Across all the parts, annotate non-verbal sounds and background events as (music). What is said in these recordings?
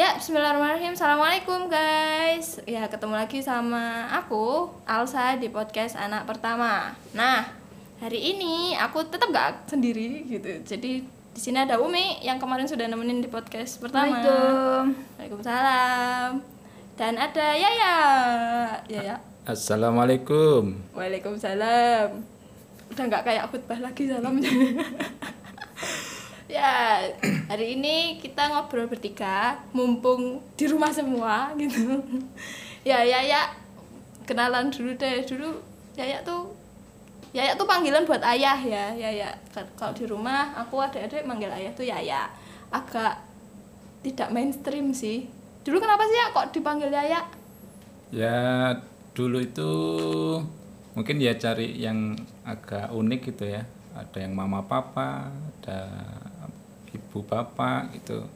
Ya, bismillahirrahmanirrahim. Assalamualaikum guys. Ya, ketemu lagi sama aku, Alsa di podcast anak pertama. Nah, hari ini aku tetap gak sendiri gitu. Jadi di sini ada Umi yang kemarin sudah nemenin di podcast pertama. Waalaikumsalam. Waalaikumsalam. Dan ada Yaya. Yaya. Assalamualaikum. Waalaikumsalam. Udah nggak kayak khutbah lagi salamnya. (laughs) ya, hari ini kita ngobrol bertiga, mumpung di rumah semua gitu. ya, ya, ya. Kenalan dulu deh. Dulu Yaya tuh Yaya tuh panggilan buat ayah ya, Yaya. Kalau di rumah aku adik-adik manggil ayah tuh Yaya. Agak tidak mainstream sih. Dulu kenapa sih ya kok dipanggil Yaya? Ya dulu itu mungkin ya cari yang agak unik gitu ya. Ada yang mama papa, ada ibu bapak gitu.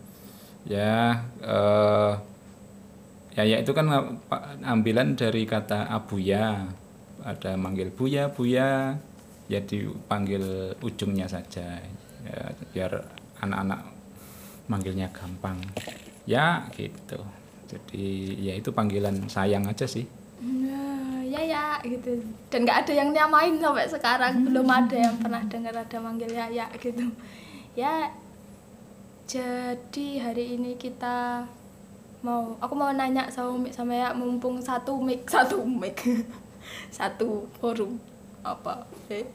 Ya eh ya ya itu kan ambilan dari kata abuya. Ada manggil buya, buya, ya dipanggil ujungnya saja. Ya, biar anak-anak manggilnya gampang. Ya gitu. Jadi ya itu panggilan sayang aja sih. Ya ya gitu. Dan nggak ada yang nyamain sampai sekarang. Belum ada yang pernah dengar ada manggil ya ya gitu. Ya. Jadi hari ini kita mau aku mau nanya sama Umi sama ya mumpung satu mic (laughs) satu mic satu forum apa eh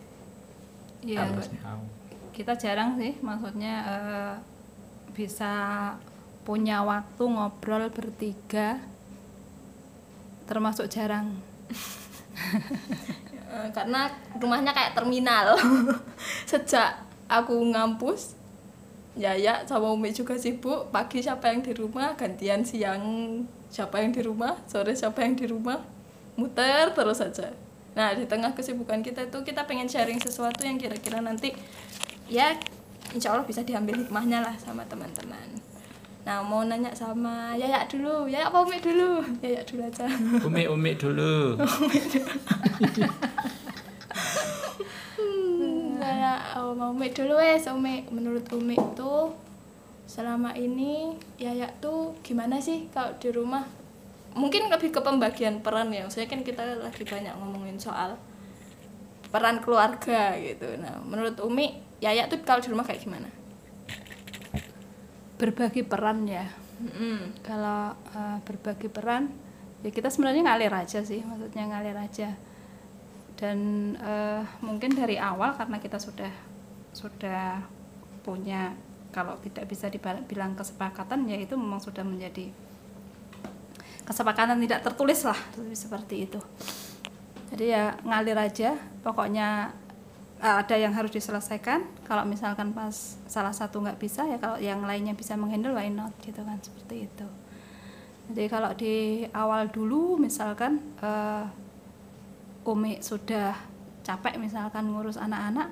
Iya, Apa? Au. kita jarang sih, maksudnya eh, bisa punya waktu ngobrol bertiga, termasuk jarang. (laughs) Eh, karena rumahnya kayak terminal (laughs) sejak aku ngampus Yaya sama Umi juga sibuk. Pagi siapa yang di rumah gantian siang siapa yang di rumah sore siapa yang di rumah. Muter terus saja nah di tengah kesibukan kita itu kita pengen sharing sesuatu yang kira-kira nanti ya insya Allah bisa diambil hikmahnya lah sama teman-teman. Nah mau nanya sama Yaya dulu. Yaya apa Umi dulu? Yaya dulu aja. Umi umi dulu. (laughs) (laughs) mau Umi dulu wes Umi menurut Umi itu selama ini Yaya tuh gimana sih kalau di rumah mungkin lebih ke pembagian peran ya saya kan kita lagi banyak ngomongin soal peran keluarga gitu nah menurut Umi Yaya tuh kalau di rumah kayak gimana Berbagi peran ya. Mm-mm. Kalau eh, berbagi peran, ya kita sebenarnya ngalir aja sih, maksudnya ngalir aja. Dan eh, mungkin dari awal karena kita sudah sudah punya kalau tidak bisa dibilang kesepakatan ya itu memang sudah menjadi kesepakatan tidak tertulis lah seperti itu. Jadi ya ngalir aja pokoknya eh, ada yang harus diselesaikan. Kalau misalkan pas salah satu nggak bisa ya kalau yang lainnya bisa menghandle why not gitu kan seperti itu. Jadi kalau di awal dulu misalkan eh, Umi sudah capek misalkan ngurus anak-anak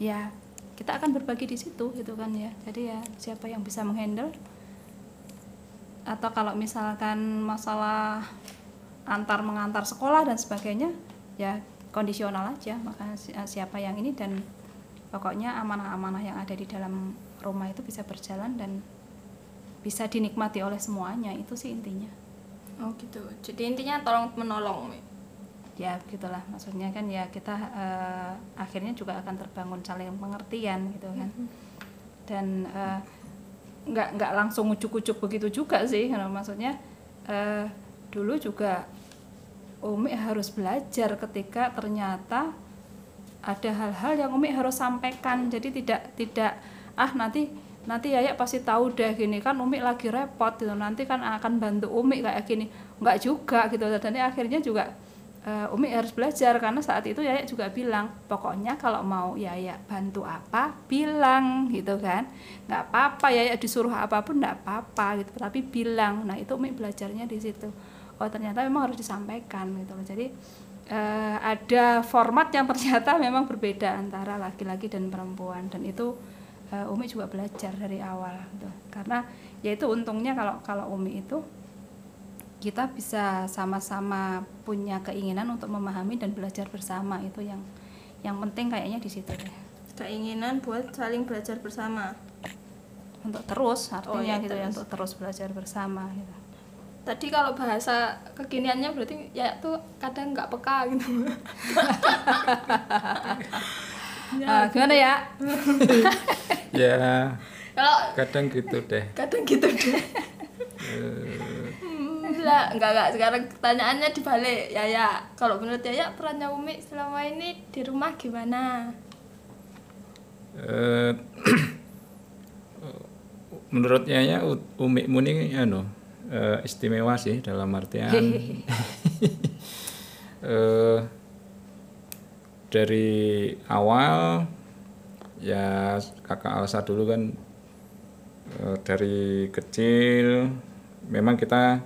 ya kita akan berbagi di situ gitu kan ya. Jadi ya siapa yang bisa menghandle? Atau kalau misalkan masalah antar mengantar sekolah dan sebagainya ya kondisional aja. Maka eh, siapa yang ini dan pokoknya amanah-amanah yang ada di dalam rumah itu bisa berjalan dan bisa dinikmati oleh semuanya. Itu sih intinya. Oh gitu. Jadi intinya tolong menolong ya gitulah maksudnya kan ya kita eh, akhirnya juga akan terbangun saling pengertian gitu kan. Dan eh, nggak nggak langsung ujuk-ujuk begitu juga sih. Karena maksudnya eh, dulu juga Umi harus belajar ketika ternyata ada hal-hal yang Umi harus sampaikan. Jadi tidak tidak ah nanti nanti Yaya pasti tahu deh gini. Kan Umi lagi repot gitu. Nanti kan akan bantu Umi kayak gini. Nggak juga gitu. Dan akhirnya juga eh, Umi harus belajar karena saat itu Yaya juga bilang pokoknya kalau mau Yaya bantu apa bilang gitu kan. Nggak apa-apa Yaya disuruh apa pun nggak apa-apa gitu. Tapi bilang. Nah itu Umi belajarnya di situ. Oh ternyata memang harus disampaikan gitu loh. Jadi eh, ada format yang ternyata (laughs) memang berbeda antara laki-laki dan perempuan. Dan itu eh, Umi juga belajar dari awal gitu. karena ya itu untungnya kalau kalau Umi itu kita bisa sama-sama punya keinginan untuk memahami dan belajar bersama itu yang yang penting kayaknya di situ deh keinginan buat saling belajar bersama untuk terus artinya iya, gitu ya terus. untuk terus belajar bersama gitu. Tadi kalau bahasa kekiniannya berarti ya tuh kadang nggak peka gitu. (laughs) Ah, gimana ya? (laughs) ya Kalau kadang gitu deh kadang gitu deh. Lah, enggak enggak. Sekarang pertanyaannya dibalik. Ya ya. Kalau menurut Yaya perannya Umi selama ini di rumah gimana? Eh, (clears throat) menurutnya ya U- Umi Muni anu eh, istimewa sih dalam artian. (laughs) Eh, dari awal ya kakak Alsa dulu kan eh, dari kecil memang kita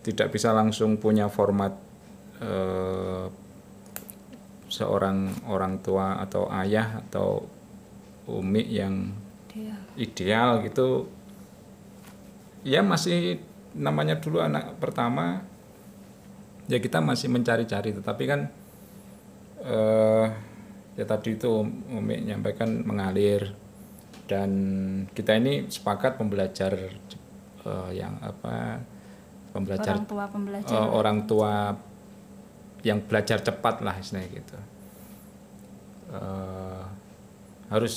tidak bisa langsung punya format eh, seorang orang tua atau ayah atau umi yang ideal. gitu. Ya masih namanya dulu anak pertama ya kita masih mencari-cari. Tetapi kan eh ya tadi itu Umi nyampaikan mengalir. Dan kita ini sepakat pembelajar eh, yang apa pembelajar orang tua pembelajar. eh, orang tua yang belajar cepat lah istilahnya gitu. Eh, harus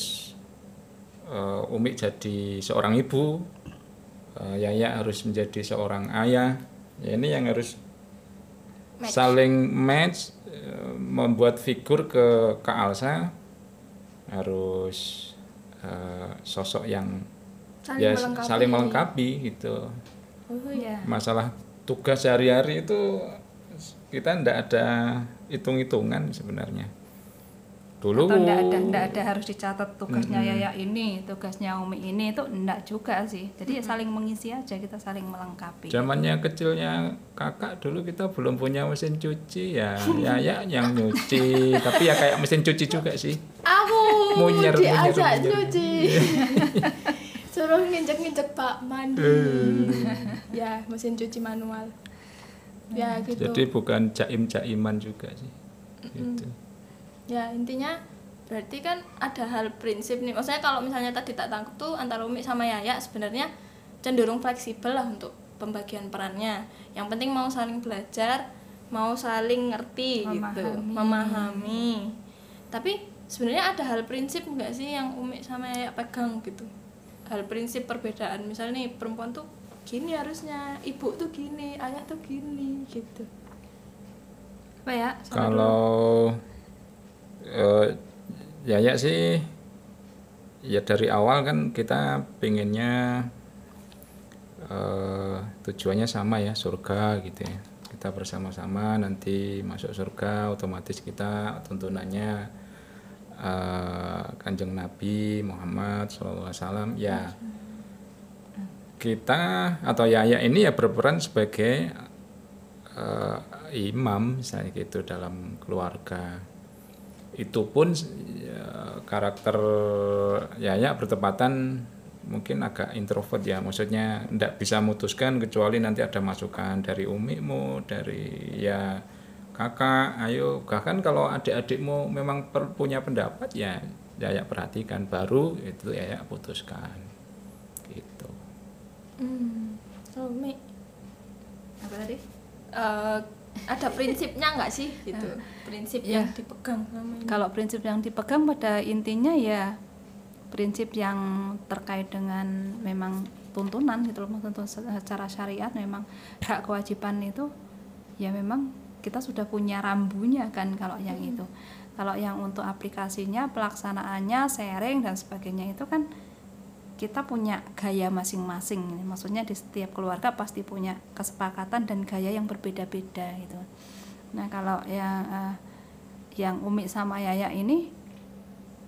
eh, Umi jadi seorang ibu eh, Yaya harus menjadi seorang ayah. Ya ini yang harus Match. saling match eh, membuat figur ke Kak Alsa. Harus eh, sosok yang saling ya melengkapi. saling melengkapi gitu oh Iya. iya masalah tugas sehari-hari itu kita ndak ada hitung-hitungan sebenarnya dulu Atau enggak ada enggak ada harus dicatat tugasnya Mm-mm. Yaya ini, tugasnya Umi ini itu enggak juga sih. Jadi ya saling mengisi aja kita saling melengkapi. zamannya kecilnya kakak dulu kita belum punya mesin cuci ya (laughs) ya yang nyuci tapi ya kayak mesin cuci juga sih aku Munyer, diajak munyer. cuci (laughs) suruh nginjek-nginjek pak mandi. Ya mesin cuci manual. Ya gitu. Jadi bukan jaim-jaiman juga sih. Gitu. ya intinya berarti kan ada hal prinsip nih. Maksudnya kalau misalnya tadi tak tangkap tuh antara Umi sama Yaya sebenarnya cenderung fleksibel lah untuk pembagian perannya. Yang penting mau saling belajar mau saling ngerti gitu Memahami. memahami. Tapi sebenarnya ada hal prinsip nggak sih yang Umi sama Yaya pegang gitu hal prinsip perbedaan. Misalnya nih perempuan tuh gini harusnya ibu tuh gini ayah tuh gini gitu. Apa ya? Kalau eh, Yaya sih ya dari awal kan kita pengennya eh, tujuannya sama ya surga gitu ya. Kita bersama-sama nanti masuk surga otomatis kita tuntunannya eh, kanjeng Nabi Muhammad SAW ya. Kita atau Yaya ini ya berperan sebagai eh, imam misalnya gitu dalam keluarga. Itu pun ya, karakter Yaya bertepatan mungkin agak introvert ya. Maksudnya tidak bisa memutuskan kecuali nanti ada masukan dari umimu dari ya kakak ayo. Bahkan kalau adik-adikmu memang per- punya pendapat ya Yaya perhatikan. Baru itu Yaya putuskan. Gitu. Hmm. so, Umi Apa tadi? eh, ada prinsipnya nggak sih? Gitu. Prinsip Ya. yang dipegang sama ini Kalau prinsip yang dipegang pada intinya ya prinsip yang terkait dengan memang tuntunan gitu loh secara syariat memang hak kewajiban itu ya memang kita sudah punya rambunya kan kalau yang itu. Kalau yang untuk aplikasinya pelaksanaannya sharing dan sebagainya itu kan kita punya gaya masing-masing. Maksudnya di setiap keluarga pasti punya kesepakatan dan gaya yang berbeda-beda gitu. Nah kalau yang eh, yang Umi sama Yaya ini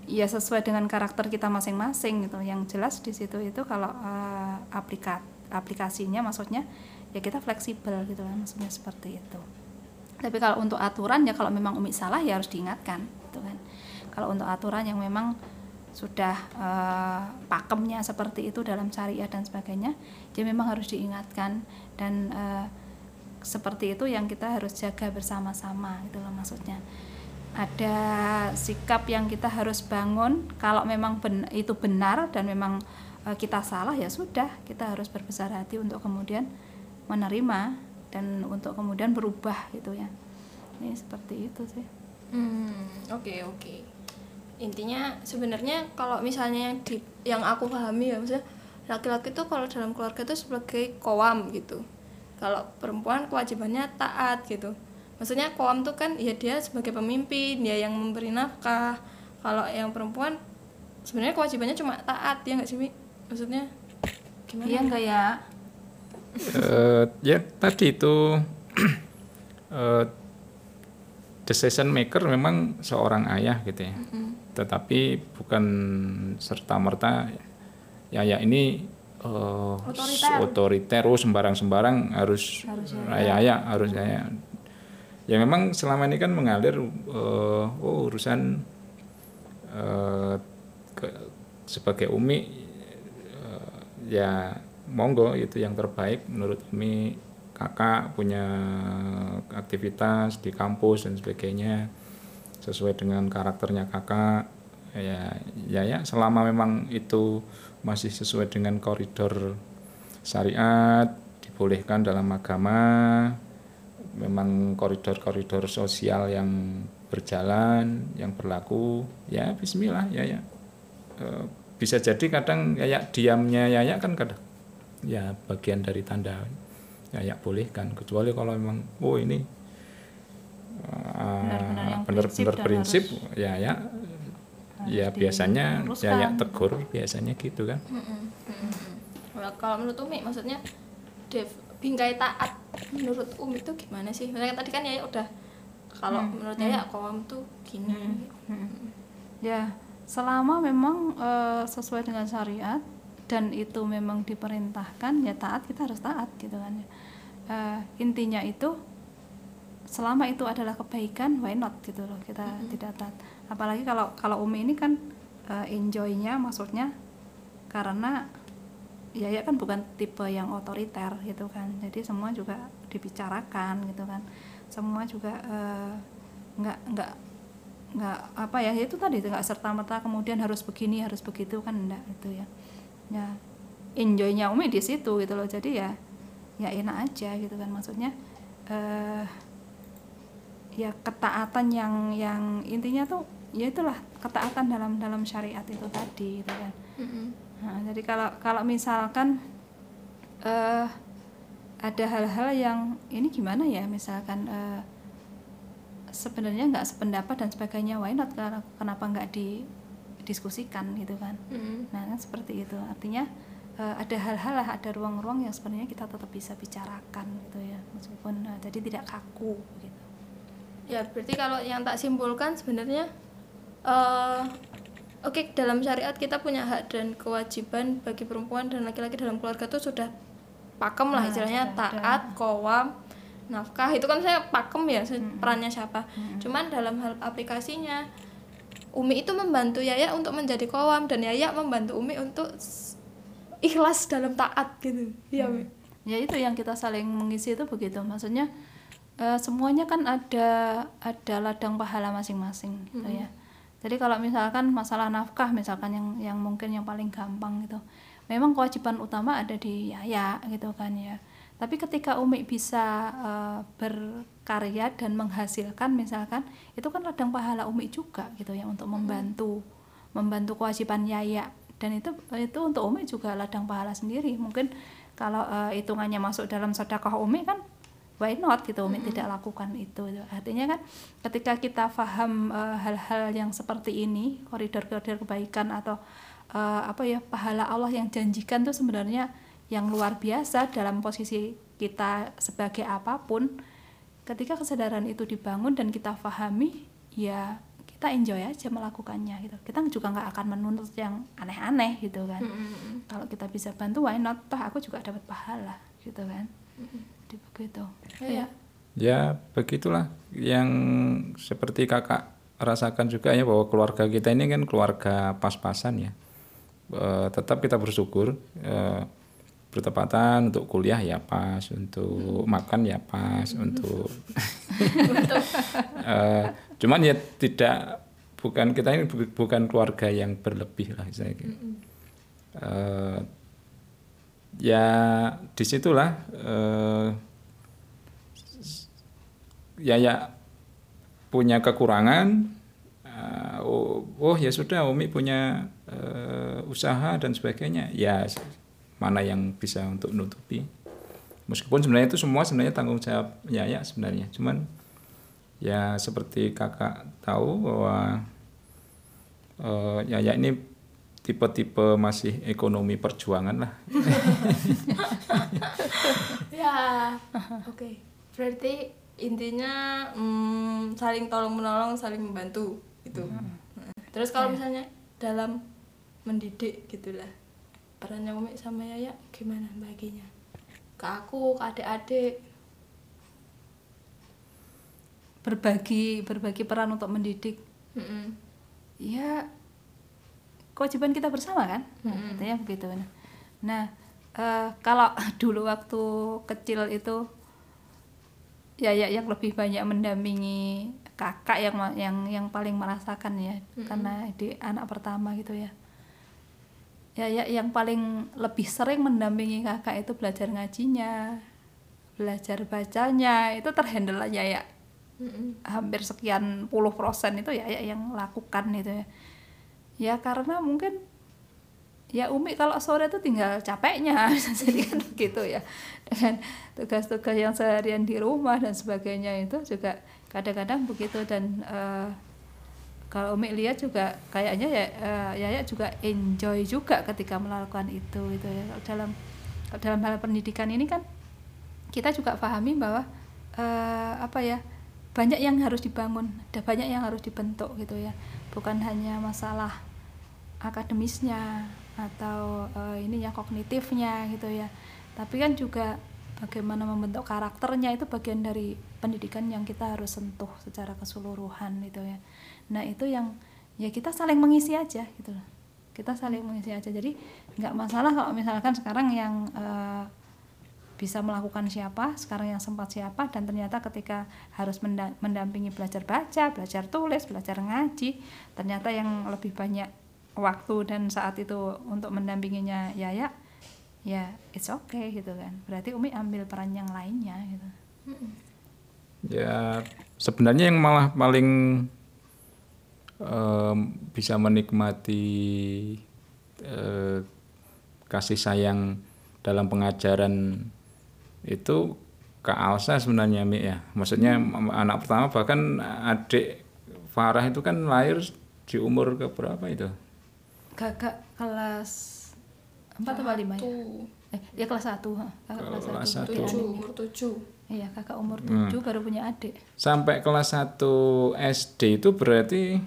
ya sesuai dengan karakter kita masing-masing gitu. Yang jelas di situ itu kalau eh, aplika aplikasinya maksudnya ya kita fleksibel gitu kan maksudnya seperti itu tapi kalau untuk aturan ya kalau memang Umi salah ya harus diingatkan gitu kan. Kalau untuk aturan yang memang sudah eh, pakemnya seperti itu dalam syariat dan sebagainya ya memang harus diingatkan. Dan eh, seperti itu yang kita harus jaga bersama-sama itu loh maksudnya. Ada sikap yang kita harus bangun kalau memang ben- itu benar dan memang eh, kita salah ya sudah kita harus berbesar hati untuk kemudian menerima dan untuk kemudian berubah gitu ya ini seperti itu sih Hmm, oke oke. Intinya sebenarnya kalau misalnya yang di yang aku pahami ya maksudnya laki-laki tuh kalau dalam keluarga itu sebagai koam gitu. Kalau perempuan kewajibannya taat gitu. Maksudnya koam tuh kan ya dia sebagai pemimpin, dia yang memberi nafkah. Kalau yang perempuan sebenarnya kewajibannya cuma taat ya nggak sih Mi? Maksudnya gimana? iya enggak ya Eh, ya tadi itu (clears throat) eh, decision maker memang seorang ayah gitu ya. Tetapi bukan serta merta ya ya ini eh, Otoriter. oh, sembarang-sembarang harus Harus ya ya harus ya. Ya memang selama ini kan mengalir eh, oh urusan eh, ke- sebagai umi eh, ya monggo itu yang terbaik menurut Umi kakak punya aktivitas di kampus dan sebagainya sesuai dengan karakternya kakak ya ya ya selama memang itu masih sesuai dengan koridor syariat dibolehkan dalam agama memang koridor-koridor sosial yang berjalan yang berlaku ya Bismillah ya ya. Eh, bisa jadi kadang Yaya diamnya Yaya kan kadang ya bagian dari tanda Yaya boleh kan kecuali kalau memang oh ini Benar-benar yang uh, benar-benar prinsip prinsip, ya ya ya biasanya diluruskan. Yaya tegur biasanya gitu kan Well, kalau menurut Umi maksudnya Dev bingkai taat menurut Umi itu gimana sih? Misalnya tadi kan ya udah kalau menurut Yaya koam tuh gini. Ya, selama memang eh, sesuai dengan syariat dan itu memang diperintahkan ya taat kita harus taat gitu kan ya. Eh, intinya itu selama itu adalah kebaikan why not gitu loh kita tidak taat. Apalagi kalau kalau Umi ini kan eh, enjoynya maksudnya karena ya ya kan bukan tipe yang otoriter gitu kan jadi semua juga dibicarakan gitu kan semua juga eh, nggak nggak nggak apa ya itu tadi nggak serta merta kemudian harus begini harus begitu kan enggak gitu ya ya enjoynya umi di situ gitu loh jadi ya ya enak aja gitu kan maksudnya eh ya ketaatan yang yang intinya tuh ya itulah ketaatan dalam dalam syariat itu tadi gitu kan Mm-mm. Nah, jadi kalau kalau misalkan eh ada hal-hal yang ini gimana ya, misalkan eh, sebenarnya nggak sependapat dan sebagainya, why not? Kenapa nggak didiskusikan gitu kan? Mm-mm. Nah kan seperti itu. Artinya eh, ada hal-hal lah, ada ruang-ruang yang sebenarnya kita tetap bisa bicarakan gitu ya, meskipun eh, jadi tidak kaku gitu. Ya berarti kalau yang tak simpulkan sebenarnya eh oke dalam syariat kita punya hak dan kewajiban bagi perempuan dan laki-laki dalam keluarga itu sudah pakem lah Nah, istilahnya ada. taat, kowam, nafkah itu kan saya pakem ya se- perannya siapa. Cuman dalam hal aplikasinya Umi itu membantu Yaya untuk menjadi kowam dan Yaya membantu Umi untuk ikhlas dalam taat gitu. Iya, Mi. ya itu yang kita saling mengisi itu begitu. Maksudnya eh, semuanya kan ada ada ladang pahala masing-masing gitu ya. Jadi kalau misalkan masalah nafkah misalkan yang yang mungkin yang paling gampang gitu memang kewajiban utama ada di Yaya gitu kan ya tapi ketika Umi bisa eh, berkarya dan menghasilkan misalkan itu kan ladang pahala Umi juga gitu ya untuk membantu membantu kewajiban Yaya. Dan itu itu untuk Umi juga ladang pahala sendiri. Mungkin kalau eh, hitungannya masuk dalam sedekah Umi kan why not gitu Umi tidak lakukan itu. Artinya kan ketika kita paham eh, hal-hal yang seperti ini koridor-koridor kebaikan atau eh, apa ya pahala Allah yang janjikan tuh sebenarnya yang luar biasa dalam posisi kita sebagai apa pun ketika kesadaran itu dibangun dan kita pahami ya kita enjoy aja melakukannya gitu. Kita juga nggak akan menuntut yang aneh-aneh gitu kan. Kalau kita bisa bantu why not? Toh aku juga dapat pahala gitu kan. Jadi begitu. Iya. Ya begitulah yang seperti kakak rasakan juga ya bahwa keluarga kita ini kan keluarga pas-pasan ya. Eh, tetap kita bersyukur eh, bertepatan untuk kuliah ya pas, untuk makan ya pas, untuk (laughs) Eh, cuman ya tidak bukan kita ini bu- bukan keluarga yang berlebih lah saya. eh, ya di situlah eh, ya ya punya kekurangan eh, oh, oh ya sudah Umi punya eh, usaha dan sebagainya. Ya mana yang bisa untuk nutupi. Meskipun sebenarnya itu semua sebenarnya tanggung jawab Yaya sebenarnya. Cuman ya seperti kakak tahu bahwa eh, Yaya ini tipe-tipe masih ekonomi perjuangan lah. (laughs) Ya oke. Berarti intinya mm, saling tolong menolong saling membantu gitu. Nah, terus kalau misalnya dalam mendidik gitulah perannya Umi sama Yaya gimana baginya? Ke aku ke adik-adik. Berbagi berbagi peran untuk mendidik. Mm-mm. ya kewajiban kita bersama kan? Nah, katanya begitu. Nah eh, kalau (laughs) dulu waktu kecil itu ya ya yang lebih banyak mendampingi kakak yang yang yang paling merasakan ya karena di anak pertama gitu ya ya ya yang paling lebih sering mendampingi kakak itu belajar ngajinya belajar bacanya itu terhandle aja ya. Mm-mm. hampir sekian puluh persen itu ya, ya yang lakukan itu ya. Ya karena mungkin ya Umi kalau sore itu tinggal capeknya (laughs) jadi kan begitu ya. Dengan tugas-tugas yang seharian di rumah dan sebagainya itu juga kadang-kadang begitu dan eh, kalau Umi lihat juga kayaknya ya eh, Yaya juga enjoy juga ketika melakukan itu itu ya. Dalam dalam hal pendidikan ini kan kita juga pahami bahwa eh, apa ya banyak yang harus dibangun ada banyak yang harus dibentuk gitu ya. Bukan hanya masalah akademisnya atau eh, ininya kognitifnya gitu ya. Tapi kan juga bagaimana membentuk karakternya itu bagian dari pendidikan yang kita harus sentuh secara keseluruhan gitu ya nah itu yang ya kita saling mengisi aja gitu kita saling mengisi aja jadi nggak masalah kalau misalkan sekarang yang eh, bisa melakukan siapa, sekarang yang sempat siapa, dan ternyata ketika harus menda- mendampingi belajar baca, belajar tulis, belajar ngaji, ternyata yang lebih banyak waktu dan saat itu untuk mendampinginya Yaya, ya it's okay gitu kan. Berarti Umi ambil peran yang lainnya gitu. Ya sebenarnya yang malah paling em, bisa menikmati eh, kasih sayang dalam pengajaran itu Kak Alsa sebenarnya Mi ya. Maksudnya m- anak pertama bahkan adik Farah itu kan lahir di umur ke berapa itu? Kakak kelas 4 atau 5 ya? Eh, ya kelas 1, Kakak kelas Kelas 1. satu. tujuh umur tujuh Iya, kakak umur 7 baru punya adik. Sampai kelas 1 SD itu berarti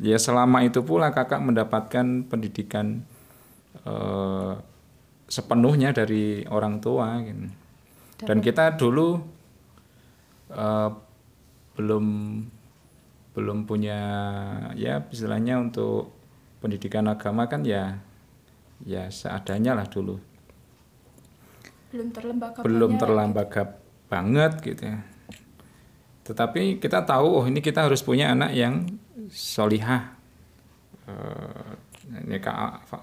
ya selama itu pula kakak mendapatkan pendidikan eh, sepenuhnya dari orang tua gitu. Dan kita dulu eh, belum belum punya ya istilahnya untuk pendidikan agama kan ya ya seadanya lah dulu belum terlembaga belum terlambaga banget gitu ya. Tetapi kita tahu oh ini kita harus punya anak yang solihah. Eh, ini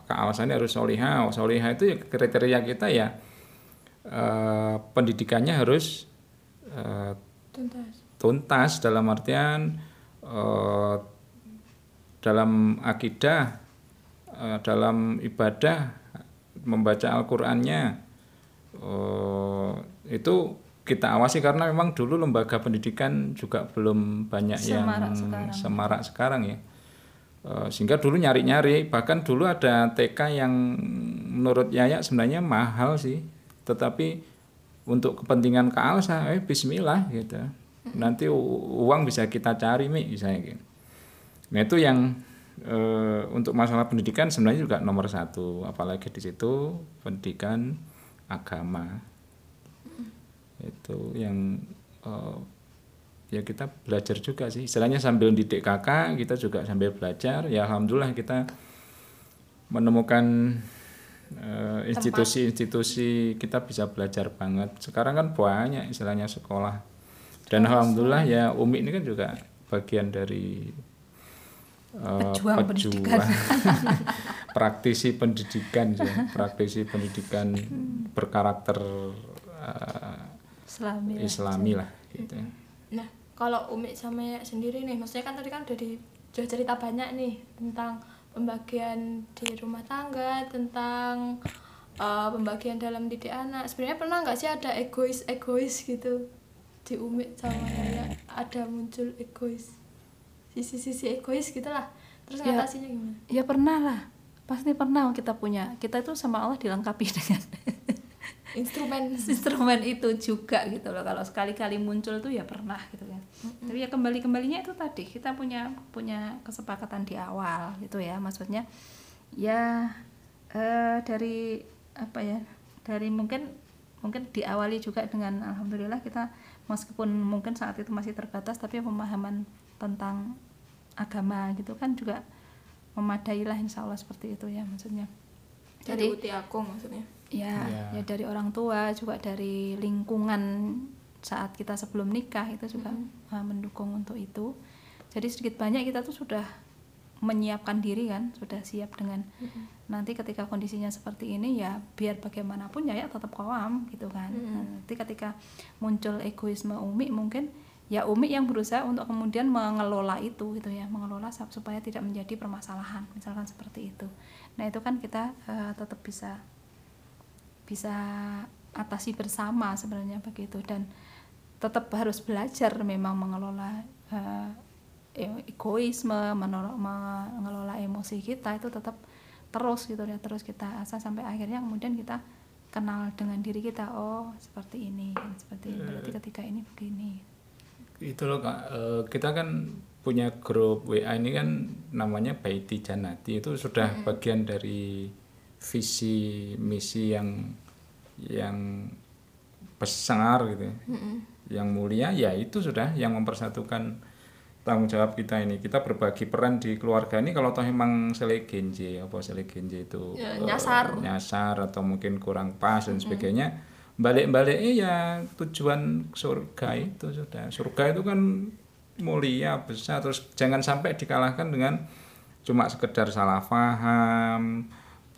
alasannya harus solihah. Oh, solihah itu ya kriteria kita ya eh, pendidikannya harus eh, tuntas tuntas dalam artian eh, dalam akidah, eh, dalam ibadah, membaca Al-Qur'annya eh, itu kita awasi karena memang dulu lembaga pendidikan juga belum banyak Semarak yang sekarang. semarak sekarang ya. Eh, sehingga dulu nyari-nyari, bahkan dulu ada TK yang menurut Yaya sebenarnya mahal sih, tetapi untuk kepentingan kealsa, eh Bismillah gitu. Nanti uang bisa kita cari mi, misalnya gitu. Nah itu yang eh, untuk masalah pendidikan sebenarnya juga nomor satu, apalagi di situ pendidikan agama itu yang eh, ya kita belajar juga sih. Istilahnya sambil didik kakak kita juga sambil belajar. Ya alhamdulillah kita menemukan eh, institusi-institusi kita bisa belajar banget. Sekarang kan banyak istilahnya sekolah. Dan alhamdulillah ya Umi ini kan juga bagian dari eh, Pejuang pendidikan. (laughs) praktisi pendidikan sih, praktisi pendidikan berkarakter eh, Islami lah. Islami lah gitu. Nah, kalau Umi sama Yaya sendiri nih, maksudnya kan tadi kan udah di udah cerita banyak nih tentang pembagian di rumah tangga, tentang uh, pembagian dalam didik anak. Sebenarnya pernah nggak sih ada egois-egois gitu di Umi sama Yaya? Ada muncul egois, sisi-sisi egois gitulah. Terus Ya. ngatasinya gimana? Ya pernah lah. Pasti pernah kita punya. Kita itu sama Allah dilengkapi (laughs) dengan Instrumen (laughs) instrumen itu juga gitu loh. Kalau sekali-kali muncul tuh ya pernah gitu kan. Tapi ya kembali-kembalinya itu tadi kita punya punya kesepakatan di awal gitu ya. Maksudnya ya eh, dari apa ya? Dari mungkin mungkin diawali juga dengan alhamdulillah kita meskipun mungkin saat itu masih terbatas tapi pemahaman tentang agama gitu kan juga memadai lah insya Allah seperti itu ya maksudnya dari Uti Agung maksudnya. Ya Ya. ya dari orang tua juga dari lingkungan saat kita sebelum nikah itu juga uh, mendukung untuk itu. Jadi sedikit banyak kita tuh sudah menyiapkan diri kan sudah siap dengan nanti ketika kondisinya seperti ini ya biar bagaimanapun ya ya tetap kawam gitu kan. Nah, nanti ketika muncul egoisme umi mungkin ya umi yang berusaha untuk kemudian mengelola itu gitu ya mengelola supaya tidak menjadi permasalahan misalkan seperti itu. Nah itu kan kita uh, tetap bisa bisa atasi bersama sebenarnya begitu. Dan tetap harus belajar memang mengelola eh, e- egoisme mengelola emosi kita itu tetap terus gitu ya terus kita asah sampai akhirnya kemudian kita kenal dengan diri kita oh seperti ini seperti ini berarti ketika ini begini. Itu loh kak. Eh, kita kan punya grup WA ini kan namanya Baiti Janati. Itu sudah bagian dari visi misi yang yang besar gitu ya. yang mulia ya itu sudah yang mempersatukan tanggung jawab kita ini. Kita berbagi peran di keluarga ini kalau toh emang selegenje apa selegenje itu Ya, eh, nyasar. nyasar atau mungkin kurang pas dan sebagainya. Balik-balik ya tujuan surga itu sudah. Surga itu kan mulia besar. Terus jangan sampai dikalahkan dengan cuma sekedar salah paham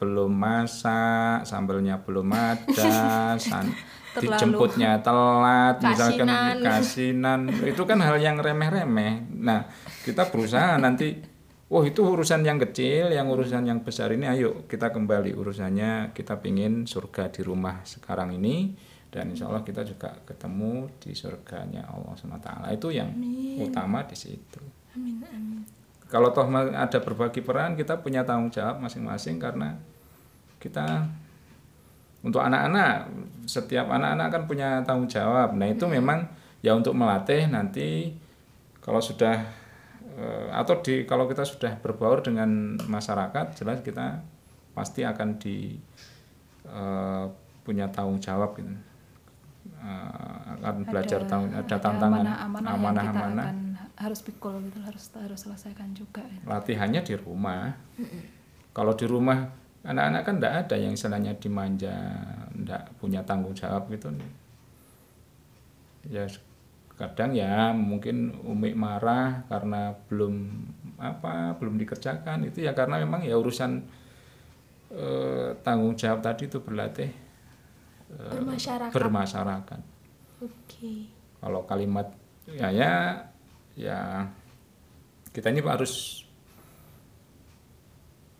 belum masak sambelnya belum ada (laughs) san- Terlalu dijemputnya telat misalkan kasinan. itu kan hal yang remeh-remeh nah kita berusaha nanti Wah itu urusan yang kecil, yang urusan yang besar ini ayo kita kembali urusannya kita pingin surga di rumah sekarang ini dan insya Allah kita juga ketemu di surganya Allah SWT itu yang utama di situ. Amin amin. Kalau toh ada berbagi peran kita punya tanggung jawab masing-masing karena kita untuk anak-anak setiap anak-anak kan punya tanggung jawab. Nah itu memang ya untuk melatih nanti kalau sudah eh, atau di kalau kita sudah berbaur dengan masyarakat jelas kita pasti akan di eh, punya tanggung jawab gitu. Eh, akan belajar tahun ada tantangan amanah-amanah harus pikul gitu harus harus selesaikan juga ya. latihannya di rumah. Kalau di rumah anak-anak kan tidak ada yang istilahnya dimanja, tidak punya tanggung jawab gitu. Ya kadang ya mungkin Umi marah karena belum apa belum dikerjakan itu ya karena memang ya urusan eh, tanggung jawab tadi itu berlatih eh, Bermasyarakat. bermasyarakat. Oke. Kalau kalimat ya ya ya kita ini harus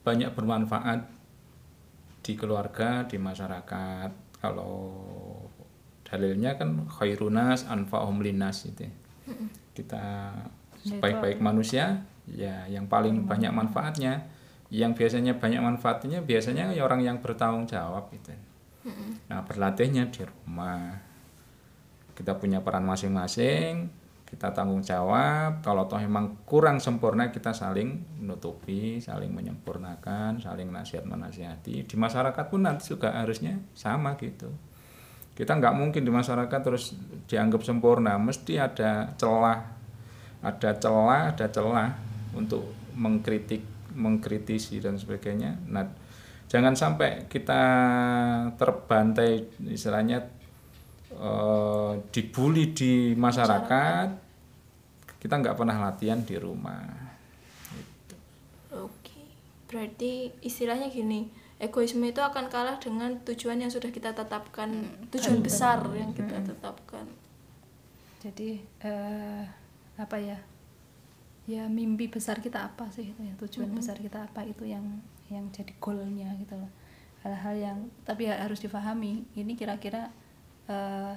banyak bermanfaat di keluarga, di masyarakat. Kalau dalilnya kan khairunas anfa'hum linas itu. ya. Kita sebaik-baik manusia ya yang paling banyak manfaatnya. Yang biasanya banyak manfaatnya biasanya ya orang yang bertanggung jawab itu. Nah, berlatihnya di rumah kita punya peran masing-masing kita tanggung jawab. Kalau toh memang kurang sempurna kita saling menutupi saling menyempurnakan saling nasihat menasihati. Di masyarakat pun nanti juga harusnya sama gitu. Kita nggak mungkin di masyarakat terus dianggap sempurna. Mesti ada celah ada celah ada celah untuk mengkritik mengkritisi dan sebagainya. Nah jangan sampai kita terbantai istilahnya eh, dibully di masyarakat, kita nggak pernah latihan di rumah. Gitu. berarti istilahnya gini egoisme itu akan kalah dengan tujuan yang sudah kita tetapkan tujuan besar yang kita tetapkan. Jadi eh, apa ya? Ya mimpi besar kita apa sih itu ya? Tujuan besar kita apa? Itu yang yang jadi goalnya gitu loh. Hal-hal yang tapi ya harus difahami ini kira-kira eh,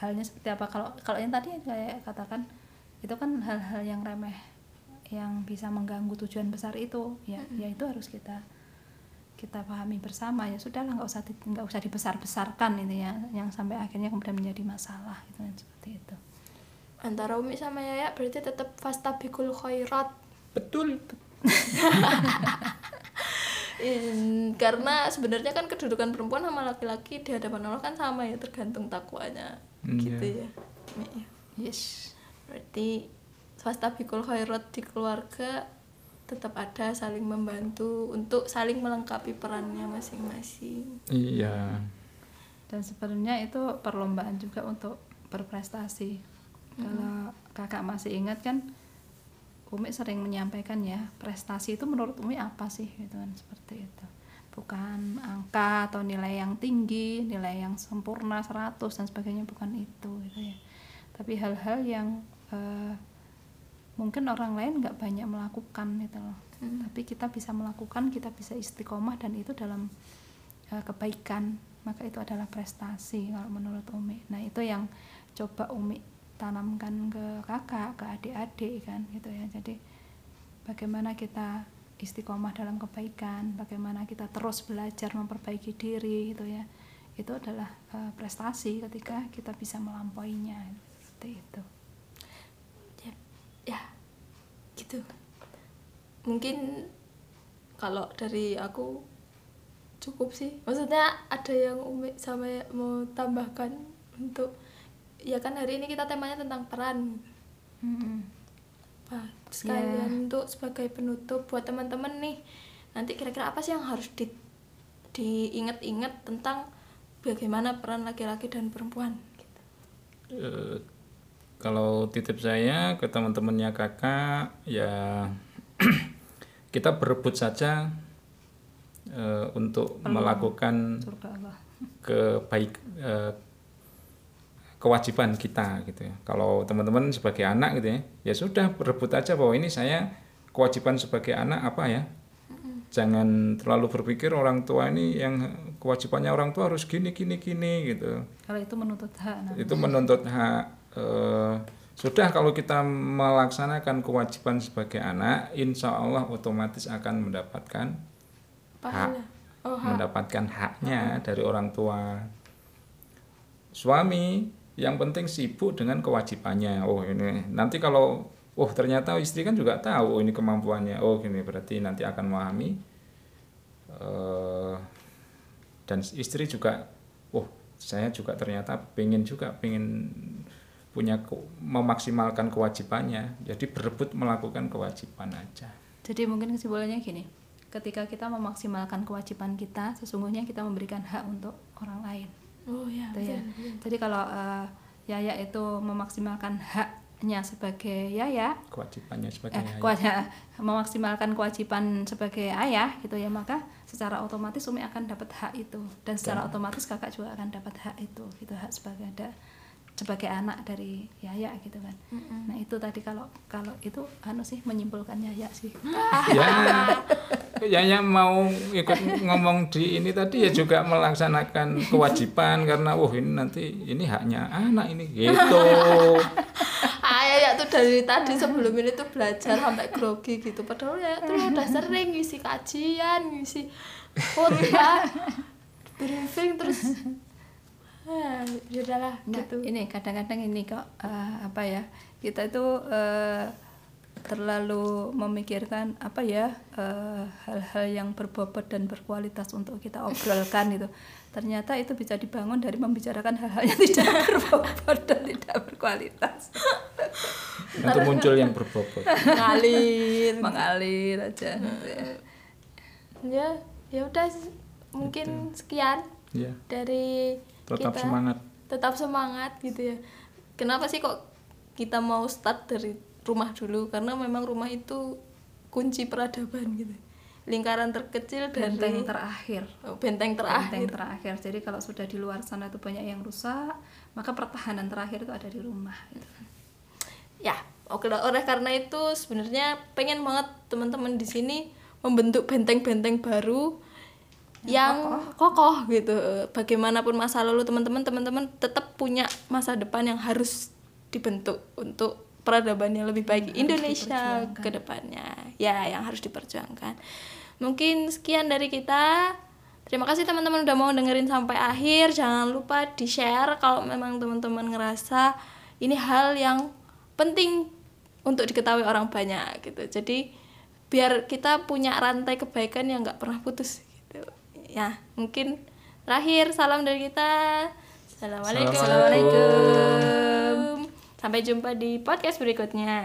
halnya seperti apa. Kalau kalau yang tadi saya katakan itu kan hal-hal yang remeh yang bisa mengganggu tujuan besar itu. Ya ya itu harus kita kita pahami bersama. Ya sudahlah nggak usah di- nggak usah dibesar-besarkan ini ya yang sampai akhirnya kemudian menjadi masalah gitu kan seperti itu. Antara Umi sama Yaya berarti tetap fastabikul khairat. Betul (laughs) In- karena sebenarnya kan kedudukan perempuan sama laki-laki di hadapan Allah kan sama ya tergantung takwanya. Hmm, gitu iya. ya. Yes. Berarti fastabikul khairat di keluarga tetap ada saling membantu untuk saling melengkapi perannya masing-masing. Iya. Dan sebenarnya itu perlombaan juga untuk berprestasi. Kalau kakak masih ingat kan Umi sering menyampaikan ya prestasi itu menurut Umi apa sih gitu kan seperti itu. Bukan angka atau nilai yang tinggi nilai yang sempurna 100 dan sebagainya bukan itu gitu ya. Tapi hal-hal yang eh, mungkin orang lain nggak banyak melakukan gitu loh. Tapi kita bisa melakukan kita bisa istiqomah dan itu dalam eh, kebaikan. Maka itu adalah prestasi kalau menurut Umi. Nah itu yang coba Umi tanamkan ke kakak ke adik-adik kan gitu ya. Jadi bagaimana kita istiqomah dalam kebaikan bagaimana kita terus belajar memperbaiki diri gitu ya. Itu adalah eh, prestasi ketika kita bisa melampauinya seperti itu. Ya, ya gitu. Mungkin kalau dari aku cukup sih. Maksudnya ada yang umi sama mau tambahkan untuk ya kan hari ini kita temanya tentang peran Mm-mm. Pak, sekalian untuk sebagai penutup buat teman-teman nih nanti kira-kira apa sih yang harus di diingat-ingat tentang bagaimana peran laki-laki dan perempuan gitu. Eh, kalau titip saya ke teman-temannya kakak ya (clears throat) kita berebut saja eh, untuk melakukan surga Allah (laughs) kebaik eh, kewajiban kita gitu ya. Kalau teman-teman sebagai anak gitu ya, ya sudah berebut aja bahwa ini saya kewajiban sebagai anak apa ya. Jangan terlalu berpikir orang tua ini yang kewajibannya orang tua harus gini gini gini gitu kalau itu menuntut hak nah. itu menuntut hak eh, sudah kalau kita melaksanakan kewajiban sebagai anak insya Allah otomatis akan mendapatkan pahala oh hak. mendapatkan haknya dari orang tua suami yang penting sibuk dengan kewajibannya. Oh ini. Nanti kalau oh ternyata istri kan juga tahu oh ini kemampuannya. Oh gini berarti nanti akan memahami. Eh, dan istri juga oh saya juga ternyata pengen juga pengen punya ke- memaksimalkan kewajibannya. Jadi berebut melakukan kewajiban aja. Jadi mungkin kesimpulannya gini, ketika kita memaksimalkan kewajiban kita, sesungguhnya kita memberikan hak untuk orang lain. Oh ya Gitu ya. Jadi kalau eh, Yaya itu memaksimalkan haknya sebagai Yaya, kewajibannya sebagai eh, ayah. (laughs) memaksimalkan kewajiban sebagai ayah gitu ya, maka secara otomatis Umi akan dapat hak itu dan secara otomatis kakak juga akan dapat hak itu, gitu hak sebagai ada sebagai anak dari Yaya gitu kan. Nah itu tadi kalau kalau itu anu sih menyimpulkan Yaya sih. (laughs) ya ya yang mau ikut ngomong di ini tadi ya juga melaksanakan kewajiban karena wah ini nanti ini haknya anak ini gitu (laughs) Ayah ya tuh dari tadi sebelum ini tuh belajar sampai grogi gitu padahal ya tuh udah sering ngisi kajian ngisi khotbah (laughs) briefing terus ah ya udahlah Nah, gitu. ini kadang-kadang ini kok eh, apa ya kita itu eh, terlalu memikirkan apa ya eh, hal-hal yang berbobot dan berkualitas untuk kita obrolkan gitu. Ternyata itu bisa dibangun dari membicarakan hal-hal yang tidak (laughs) berbobot dan tidak berkualitas. Nanti muncul yang berbobot. Ngalir mengalir aja. Gitu ya. ya ya udah mungkin sekian ya dari tetap kita semangat. tetap semangat gitu ya. Kenapa sih kok kita mau start dari rumah dulu? Karena memang rumah itu kunci peradaban gitu. Lingkaran terkecil dari benteng terakhir. Oh, benteng terakhir. Benteng terakhir. Jadi kalau sudah di luar sana itu banyak yang rusak maka pertahanan terakhir itu ada di rumah gitu. ya oke oleh karena itu sebenarnya pengen banget teman-teman di sini membentuk benteng-benteng baru yang, kokoh. gitu. Bagaimanapun masa lalu teman-teman teman-teman tetap punya masa depan yang harus dibentuk untuk peradaban yang lebih baik Indonesia ke depannya. Ya yang harus diperjuangkan. Mungkin sekian dari kita. Terima kasih teman-teman udah mau dengerin sampai akhir. Jangan lupa di share kalau memang teman-teman ngerasa ini hal yang penting untuk diketahui orang banyak gitu. Jadi biar kita punya rantai kebaikan yang nggak pernah putus ya mungkin terakhir salam dari kita. Assalamualaikum. Assalamualaikum. sampai jumpa di podcast berikutnya